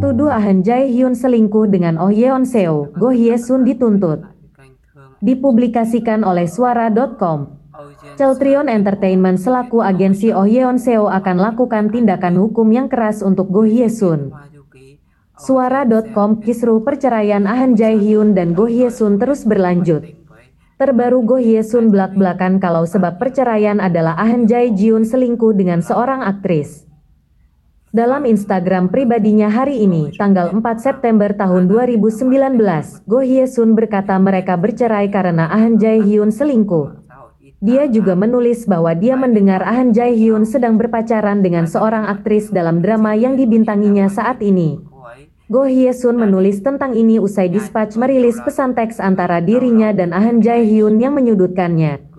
Tuduh Ahn Jae-hyun selingkuh dengan Oh Yeon Seo, Go Hye Sun dituntut. Dipublikasikan oleh suara.com. Celtrion Entertainment selaku agensi Oh Yeon Seo akan lakukan tindakan hukum yang keras untuk Go Hye Sun. Suara.com kisruh perceraian Ahn Jae-hyun dan Go Hye Sun terus berlanjut. Terbaru Go Hye Sun belak-belakan kalau sebab perceraian adalah Ahn Jae-hyun selingkuh dengan seorang aktris. Dalam Instagram pribadinya hari ini, tanggal 4 September tahun 2019, Go Hye Sun berkata mereka bercerai karena Ahn Jae-hyun selingkuh. Dia juga menulis bahwa dia mendengar Ahn Jae-hyun sedang berpacaran dengan seorang aktris dalam drama yang dibintanginya saat ini. Go Hye Sun menulis tentang ini usai Dispatch merilis pesan teks antara dirinya dan Ahn Jae-hyun yang menyudutkannya.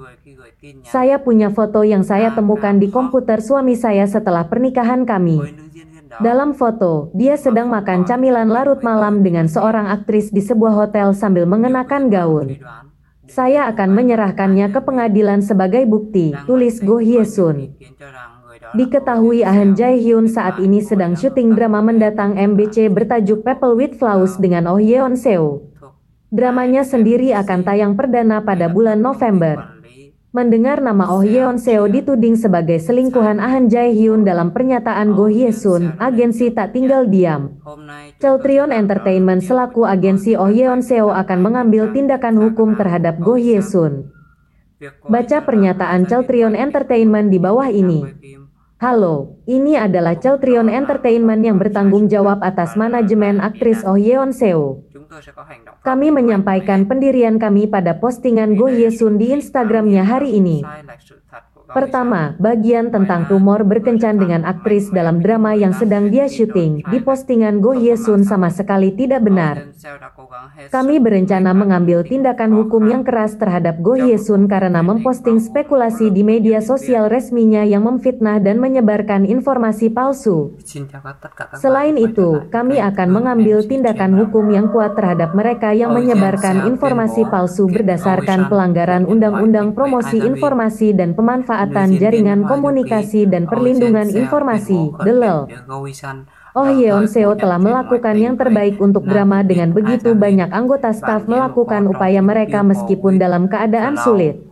Saya punya foto yang saya temukan di komputer suami saya setelah pernikahan kami. Dalam foto, dia sedang makan camilan larut malam dengan seorang aktris di sebuah hotel sambil mengenakan gaun. Saya akan menyerahkannya ke pengadilan sebagai bukti, tulis Go Hye Sun. Diketahui Ahn Jae-hyun saat ini sedang syuting drama mendatang MBC bertajuk People with Flowers dengan Oh Yeon Seo. Dramanya sendiri akan tayang perdana pada bulan November. Mendengar nama Oh Yeon Seo dituding sebagai selingkuhan Ahn Jae-hyun dalam pernyataan Go Hye Sun, agensi tak tinggal diam. Celtrion Entertainment selaku agensi Oh Yeon Seo akan mengambil tindakan hukum terhadap Go Hye Sun. Baca pernyataan Celtrion Entertainment di bawah ini. Halo, ini adalah Celtrion Entertainment yang bertanggung jawab atas manajemen aktris Oh Yeon Seo. Kami menyampaikan pendirian kami pada postingan Go Hye Sun di Instagramnya hari ini. Pertama, bagian tentang rumor berkencan dengan aktris dalam drama yang sedang dia syuting, di postingan Go Hye Sun sama sekali tidak benar. Kami berencana mengambil tindakan hukum yang keras terhadap Go Hye Sun karena memposting spekulasi di media sosial resminya yang memfitnah dan menyebarkan informasi palsu. Selain itu, kami akan mengambil tindakan hukum yang kuat terhadap mereka yang menyebarkan informasi palsu berdasarkan pelanggaran Undang-Undang Promosi Informasi dan Pemanfaatan pemanfaatan jaringan komunikasi dan perlindungan informasi, DELEL. Oh Yeon Seo telah melakukan yang terbaik untuk drama dengan begitu banyak anggota staf melakukan upaya mereka meskipun dalam keadaan sulit.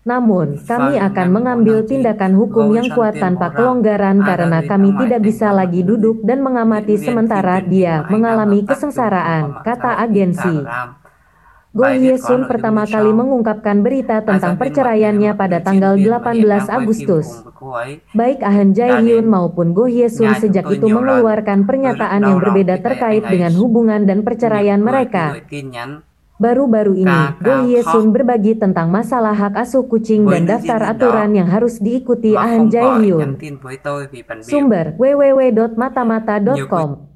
Namun, kami akan mengambil tindakan hukum yang kuat tanpa kelonggaran karena kami tidak bisa lagi duduk dan mengamati sementara dia mengalami kesengsaraan, kata agensi. Go Hye Sun pertama kali mengungkapkan berita tentang perceraiannya pada tanggal 18 Agustus. Baik Ahn Jae-hyun maupun Go Hye Sun sejak itu mengeluarkan pernyataan yang berbeda terkait dengan hubungan dan perceraian mereka. Baru-baru ini, Go Hye Sun berbagi tentang masalah hak asuh kucing dan daftar aturan yang harus diikuti Ahn Jae-hyun. Sumber www.matamata.com